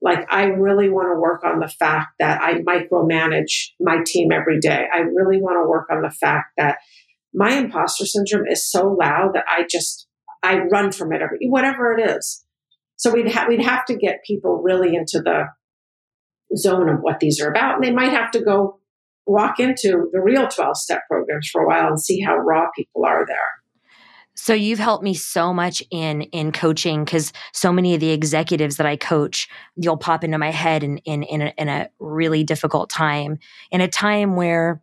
Like, I really want to work on the fact that I micromanage my team every day. I really want to work on the fact that my imposter syndrome is so loud that I just I run from it every whatever it is. So we'd have we'd have to get people really into the zone of what these are about, and they might have to go walk into the real 12 step programs for a while and see how raw people are there.
So you've helped me so much in in coaching because so many of the executives that I coach, you'll pop into my head in in in a, in a really difficult time, in a time where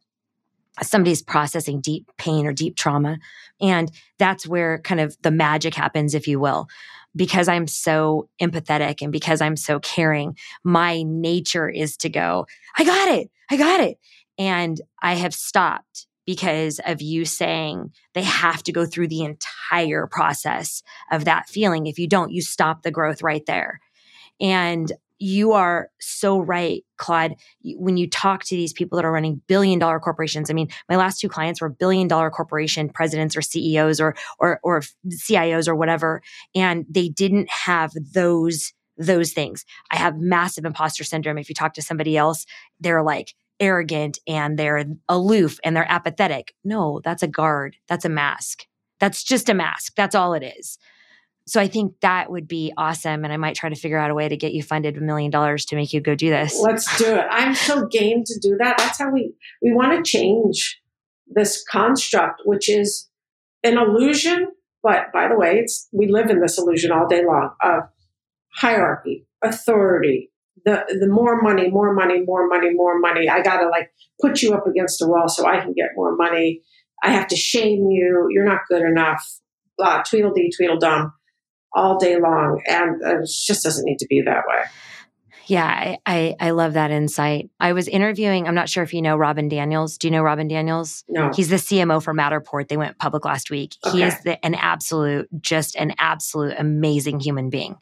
somebody's processing deep pain or deep trauma. And that's where kind of the magic happens, if you will. Because I'm so empathetic and because I'm so caring, my nature is to go, I got it, I got it. And I have stopped because of you saying they have to go through the entire process of that feeling. If you don't, you stop the growth right there. And you are so right, Claude. When you talk to these people that are running billion dollar corporations, I mean, my last two clients were billion dollar corporation presidents or CEOs or or or CIOs or whatever, and they didn't have those those things. I have massive imposter syndrome. If you talk to somebody else, they're like arrogant and they're aloof and they're apathetic. No, that's a guard. That's a mask. That's just a mask. That's all it is. So I think that would be awesome. And I might try to figure out a way to get you funded a million dollars to make you go do this.
Let's do it. I'm so game to do that. That's how we, we want to change this construct, which is an illusion. But by the way, it's, we live in this illusion all day long of hierarchy, authority, the, the more money, more money, more money, more money. I got to like put you up against a wall so I can get more money. I have to shame you. You're not good enough. Blah, tweedledee, tweedledum all day long. And it just doesn't need to be that way.
Yeah, I, I, I love that insight. I was interviewing, I'm not sure if you know Robin Daniels. Do you know Robin Daniels?
No.
He's the CMO for Matterport. They went public last week. Okay. He is the, an absolute, just an absolute amazing human being.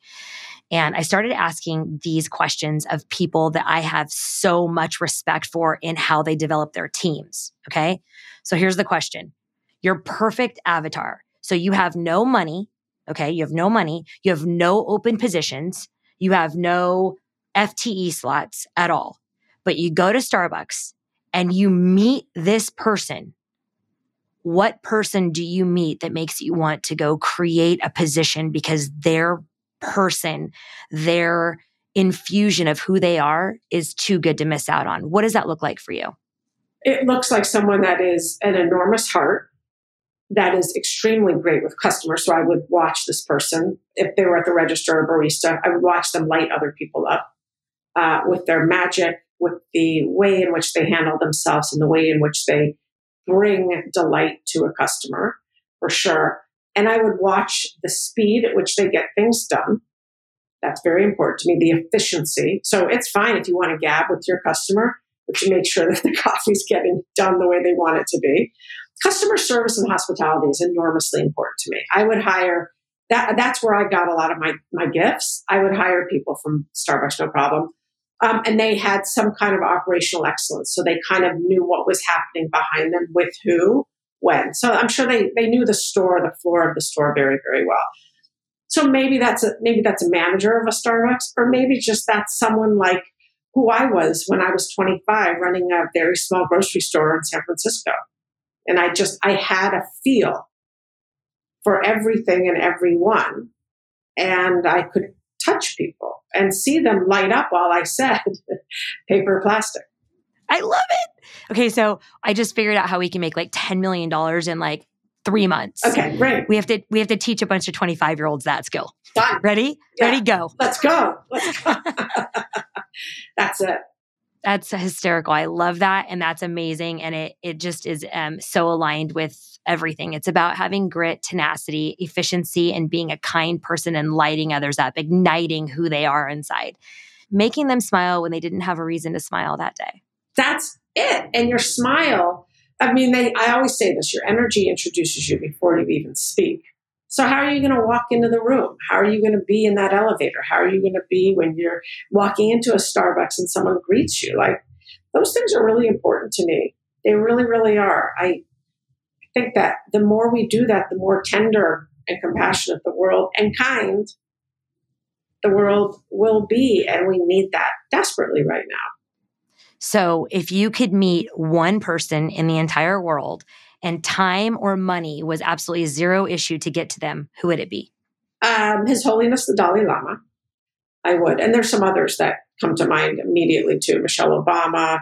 And I started asking these questions of people that I have so much respect for in how they develop their teams. Okay. So here's the question Your perfect avatar. So you have no money, Okay. You have no money. You have no open positions. You have no FTE slots at all. But you go to Starbucks and you meet this person. What person do you meet that makes you want to go create a position because their person, their infusion of who they are is too good to miss out on? What does that look like for you?
It looks like someone that is an enormous heart, that is extremely great with customers. So I would watch this person if they were at the register or barista. I would watch them light other people up uh, with their magic, with the way in which they handle themselves, and the way in which they bring delight to a customer, for sure. And I would watch the speed at which they get things done. That's very important to me. The efficiency. So it's fine if you want to gab with your customer, but you make sure that the coffee's getting done the way they want it to be customer service and hospitality is enormously important to me. I would hire that. That's where I got a lot of my my gifts. I would hire people from Starbucks, no problem. Um, and they had some kind of operational excellence, so they kind of knew what was happening behind them, with who, when. So I'm sure they they knew the store, the floor of the store, very very well. So maybe that's a maybe that's a manager of a Starbucks, or maybe just that's someone like who I was when I was 25, running a very small grocery store in San Francisco. And I just, I had a feel for everything and everyone. And I could touch people and see them light up while I said paper plastic.
I love it. Okay, so I just figured out how we can make like $10 million in like three months.
Okay, great.
We have to we have to teach a bunch of 25 year olds that skill.
Done.
Ready? Yeah. Ready, go.
Let's go. Let's go. That's it.
That's hysterical. I love that. And that's amazing. And it, it just is um, so aligned with everything. It's about having grit, tenacity, efficiency, and being a kind person and lighting others up, igniting who they are inside, making them smile when they didn't have a reason to smile that day.
That's it. And your smile, I mean, they, I always say this your energy introduces you before you even speak. So, how are you going to walk into the room? How are you going to be in that elevator? How are you going to be when you're walking into a Starbucks and someone greets you? Like, those things are really important to me. They really, really are. I think that the more we do that, the more tender and compassionate the world and kind the world will be. And we need that desperately right now.
So, if you could meet one person in the entire world and time or money was absolutely zero issue to get to them, who would it be?
Um, His Holiness the Dalai Lama. I would. And there's some others that come to mind immediately too Michelle Obama,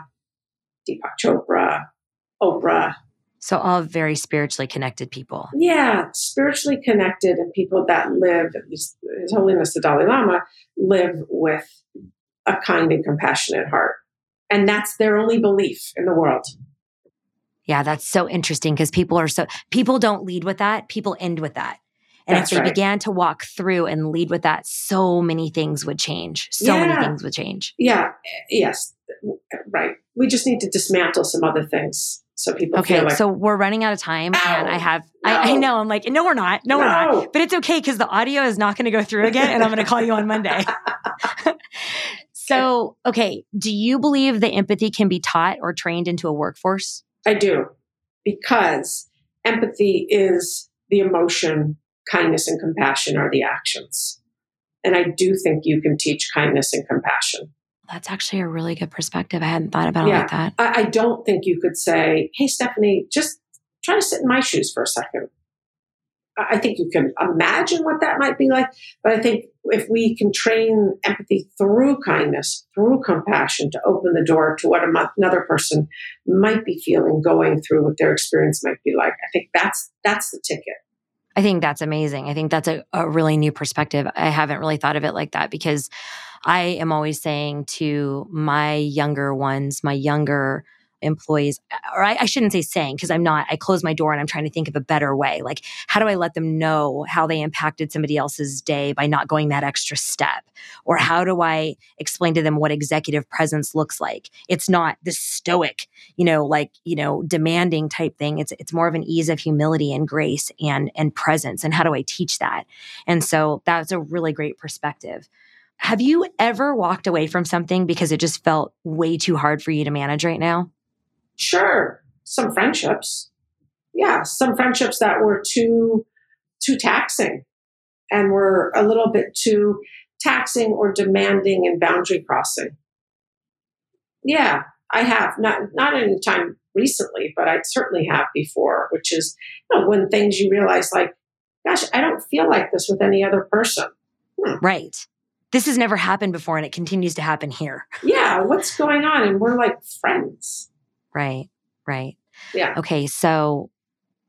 Deepak Chopra, Oprah.
So, all very spiritually connected people.
Yeah, spiritually connected and people that live, His Holiness the Dalai Lama, live with a kind and compassionate heart. And that's their only belief in the world.
Yeah, that's so interesting because people are so, people don't lead with that, people end with that. And That's if they right. began to walk through and lead with that, so many things would change. So yeah. many things would change.
Yeah. Eh, yes. Eh, right. We just need to dismantle some other things so people
okay
like,
so we're running out of time and i have no. I, I, know i'm like no we're not no, no. we're not but it's okay because the audio is not going to go through again and i'm going to call you on monday so okay do you believe that empathy can be taught or trained into a workforce
I do, because empathy is the emotion, kindness and compassion are the actions. And I do think you can teach kindness and compassion.
That's actually a really good perspective. I hadn't thought about yeah, it like that.
I, I don't think you could say, hey, Stephynie, just try to sit in my shoes for a second. I think you can imagine what that might be like. But I think if we can train empathy through kindness, through compassion to open the door to what another person might be feeling, going through what their experience might be like, I think that's that's the ticket.
I think that's amazing. I think that's a, a really new perspective. I haven't really thought of it like that because I am always saying to my younger ones, my younger employees, or I, I shouldn't say saying because I'm not, I close my door and I'm trying to think of a better way. Like, how do I let them know how they impacted somebody else's day by not going that extra step? Or mm. how do I explain to them what executive presence looks like? It's not this stoic, you know, like, you know, demanding type thing. It's, it's more of an ease of humility and grace and, and presence. And how do I teach that? And so that's a really great perspective. Have you ever walked away from something because it just felt way too hard for you to manage right now?
Sure, some friendships. Yeah, some friendships that were too too taxing. and we're a little bit too taxing or demanding and boundary crossing. Yeah, I have not not any time recently, but I certainly have before, which is you know, when things you realize like, gosh, I don't feel like this with any other person.
Hmm. Right. This has never happened before and it continues to happen here.
Yeah, what's going on? And we're like friends.
Right, right.
Yeah.
Okay, so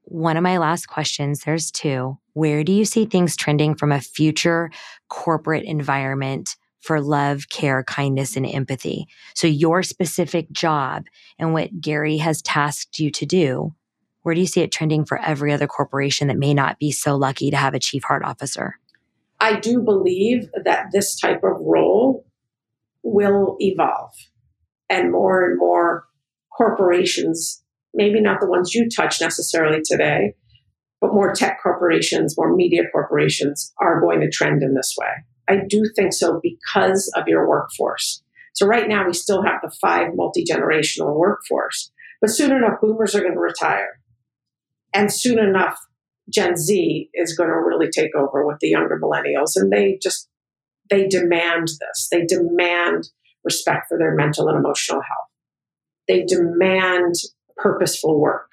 one of my last questions, there's two. Where do you see things trending from a future corporate environment for love, care, kindness, and empathy? So, your specific job and what Gary has tasked you to do, where do you see it trending for every other corporation that may not be so lucky to have a chief heart officer?
I do believe that this type of role will evolve and more and more corporations maybe not the ones you touch necessarily today, but more tech corporations, more media corporations are going to trend in this way. I do think so because of your workforce. So right now we still have the five multi-generational workforce, but soon enough boomers are going to retire. And soon enough Gen Z is going to really take over with the younger millennials and they just they demand this. They demand respect for their mental and emotional health. They demand purposeful work.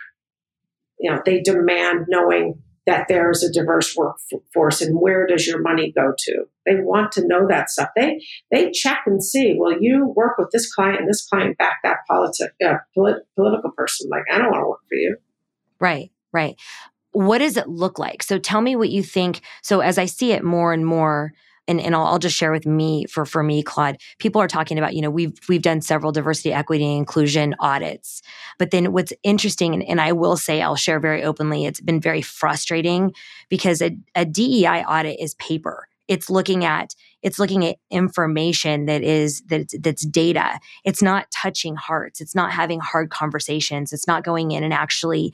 You know, they demand knowing that there's a diverse workforce and where does your money go to. They want to know that stuff. They they check and see. Well, you work with this client and this client back that politic uh, polit- political person. Like I don't want to work for you.
Right, right. What does it look like? So tell me what you think. So as I see it more and more, and, and I'll, I'll, just share with me for for me claude people are talking about you know we've we've done several diversity equity and inclusion audits. But then what's interesting and, and i will say i'll share very openly it's been very frustrating because a, a dei audit is paper. It's looking at it's looking at information that is that that's data. It's not touching hearts. It's not having hard conversations. It's not going in and actually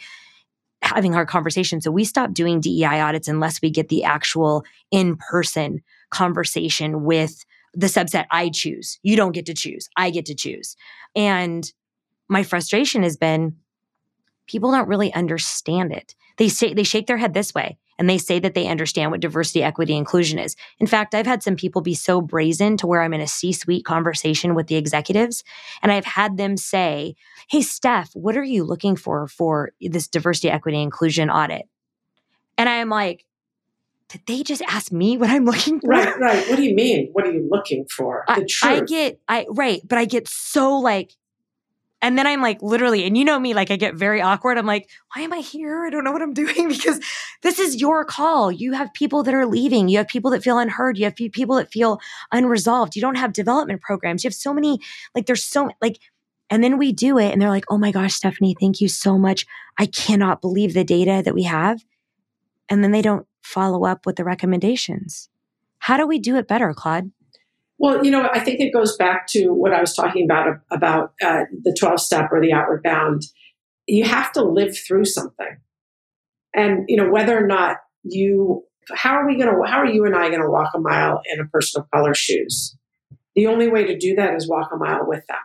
having hard conversations. So we stop doing dei audits unless we get the actual in person conversation with the subset I choose. You don't get to choose. I get to choose. And my frustration has been people don't really understand it. They say they shake their head this way and they say that they understand what diversity, equity, inclusion is. In fact, I've had some people be so brazen to where I'm in a C-suite conversation with the executives and I've had them say, "Hey Steph, what are you looking for for this diversity, equity, inclusion audit?" And I'm like, did they just ask me what I'm looking for?
Right, right. What do you mean? What are you looking for?
I. I get, I right, but I get so like, and then I'm like, literally, and you know me, like I get very awkward. I'm like, why am I here? I don't know what I'm doing because this is your call. You have people that are leaving. You have people that feel unheard. You have people that feel unresolved. You don't have development programs. You have so many, like, there's so like. And then we do it, and they're like, oh my gosh, Stephynie, thank you so much. I cannot believe the data that we have. And then they don't follow up with the recommendations. How do we do it better, Claude?
Well, you know, I think it goes back to what I was talking about about uh, the 12 step or the outward bound. You have to live through something. And, you know, whether or not you, how are we going to, how are you and I going to walk a mile in a person of color shoes? The only way to do that is walk a mile with them.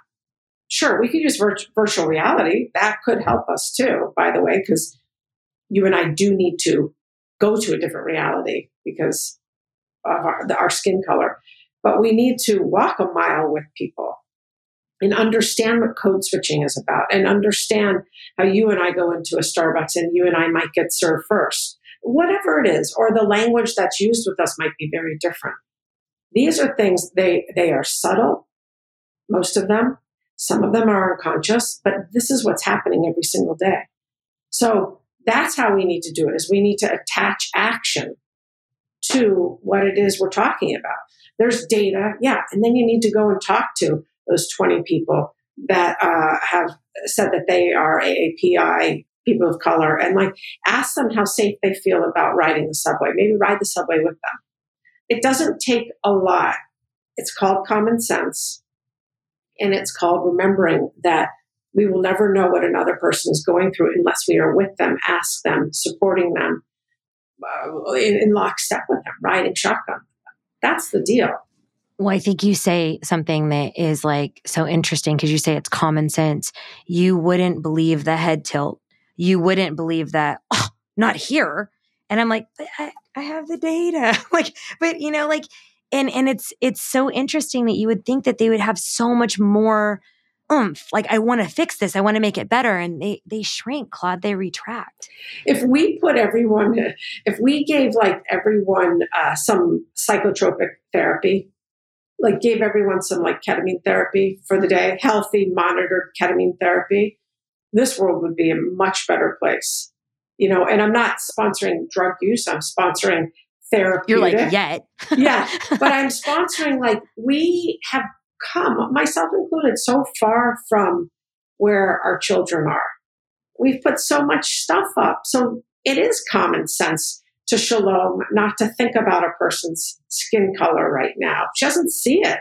Sure, we could use virtual reality. That could help us too, by the way, because you and I do need to go to a different reality because of our, our skin color. But we need to walk a mile with people and understand what code switching is about and understand how you and I go into a Starbucks and you and I might get served first, whatever it is, or the language that's used with us might be very different. These are things they they are subtle, most of them. Some of them are unconscious, but this is what's happening every single day. So that's how we need to do it is we need to attach action to what it is we're talking about. There's data, yeah, and then you need to go and talk to those 20 people that uh, have said that they are AAPI people of color and like ask them how safe they feel about riding the subway. Maybe ride the subway with them. It doesn't take a lot. It's called common sense. And it's called remembering that we will never know what another person is going through unless we are with them, ask them, supporting them, uh, in, in lockstep with them, riding shotgun. That's the deal.
Well, I think you say something that is like so interesting because you say it's common sense. You wouldn't believe the head tilt. You wouldn't believe that, oh, not here. And I'm like, I, I have the data. like, but you know, like, and and it's it's so interesting that you would think that they would have so much more oomph like i want to fix this i want to make it better and they they shrink claude they retract.
If we put everyone if we gave like everyone uh, some psychotropic therapy like gave everyone some like ketamine therapy for the day healthy monitored ketamine therapy this world would be a much better place. You know and i'm not sponsoring drug use i'm sponsoring therapy
you're like yet.
Yeah but i'm sponsoring like we have come, myself included, so far from where our children are. We've put so much stuff up. So it is common sense to Shalom not to think about a person's skin color right now. She doesn't see it.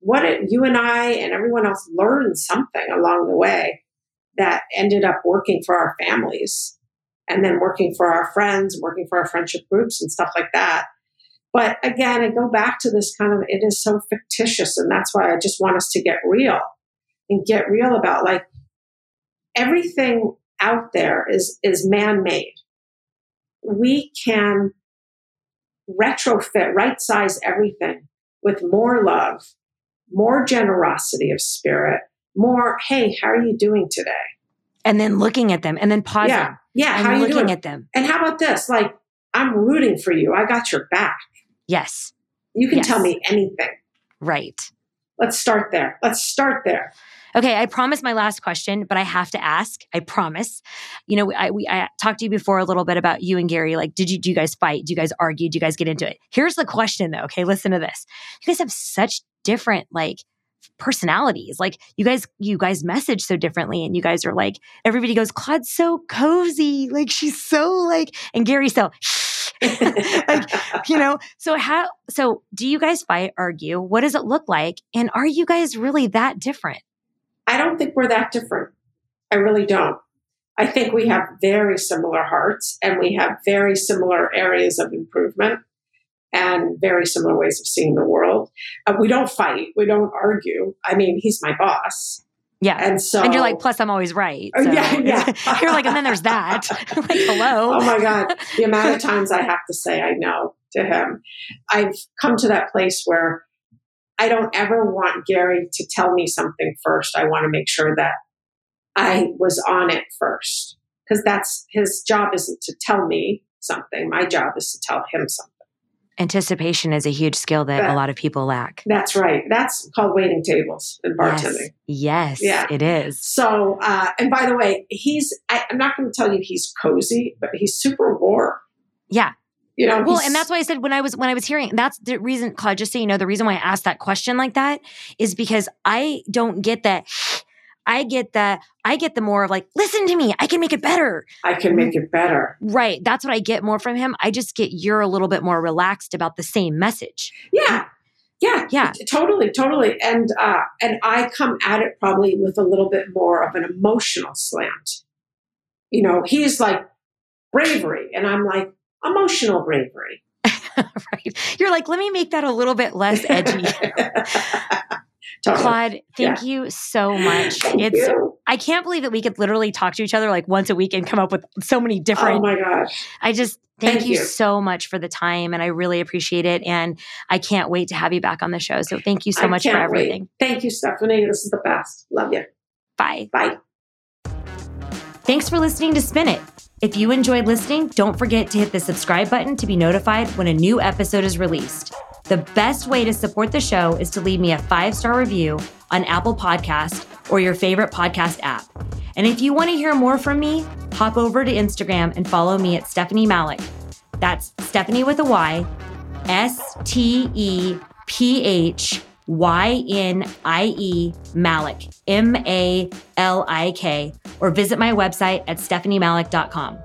What it, you and I and everyone else learned something along the way that ended up working for our families and then working for our friends, working for our friendship groups and stuff like that. But again, I go back to this kind of, it is so fictitious. And that's why I just want us to get real and get real about like everything out there is, is man made. We can retrofit, right size everything with more love, more generosity of spirit, more, hey, how are you doing today?
And then looking at them and then pausing.
Yeah. Yeah.
And
how are you
looking
doing?
at them.
And how about this? Like, I'm rooting for you. I got your back.
Yes.
You can
Yes.
tell me anything.
Right.
Let's start there. Let's start there.
Okay, I promise my last question, but I have to ask. I promise. You know, I we I talked to you before a little bit about you and Gary. Like, did you do you guys fight? Do you guys argue? Do you guys get into it? Here's the question though. Okay, listen to this. You guys have such different like personalities. Like you guys, you guys message so differently, and you guys are like everybody goes, Claude's so cozy. Like she's so like, and Gary's so. like you know so how so do you guys fight argue what does it look like and are you guys really that different
I don't think we're that different. I really don't. I think we have very similar hearts and we have very similar areas of improvement and very similar ways of seeing the world. Uh, we don't fight. We don't argue. I mean, he's my boss.
Yeah
And so.
and you're like plus i'm always right
Oh,
so
yeah, yeah.
you're like and then there's that like hello
Oh my God. The amount of times I have to say I know to him. I've come to that place where I don't ever want Gary to tell me something first. I want to make sure that I was on it first. Because that's his job isn't to tell me something. My job is to tell him something.
Anticipation is a huge skill that a lot of people lack
That's right. That's called waiting tables in bartending.
yes yes
Yeah.
it is
So, uh, and by the way, he's, I, I'm not going to tell you he's cozy, but he's super warm.
yeah
You know,
well and that's why i said when i was when i was hearing that's the reason claude just so you know the reason why i asked that question like that is because i don't get that i get the i get the more of like listen to me i can make it better
I can make it better.
right that's what i get more from him i just get you're a little bit more relaxed about the same message
Yeah. Yeah.
Yeah.
Totally, totally. And uh and I come at it probably with a little bit more of an emotional slant. You know, he's like bravery and I'm like emotional bravery.
right you're like let me make that a little bit less edgy
totally.
claude thank you so much
Thank
it's
you.
i can't believe that we could literally talk to each other like once a week and come up with so many
oh
different.
Oh my gosh.
I just thank,
Thank
you,
you.
so much for the time and I really appreciate it. And I can't wait to have you back on the show. So thank you so
I
much for
can't wait.
everything.
Thank you, Stephynie. This is the best. Love you.
Bye.
Bye.
Thanks for listening to Spin It. If you enjoyed listening, don't forget to hit the subscribe button to be notified when a new episode is released. The best way to support the show is to leave me a five star review on Apple Podcast or your favorite podcast app. And if you want to hear more from me, hop over to Instagram and follow me at Stephynie Malik. That's Stephynie with a Y, S T E P H Y N I E Malik, M A L I K, or visit my website at stephyniemalik.com.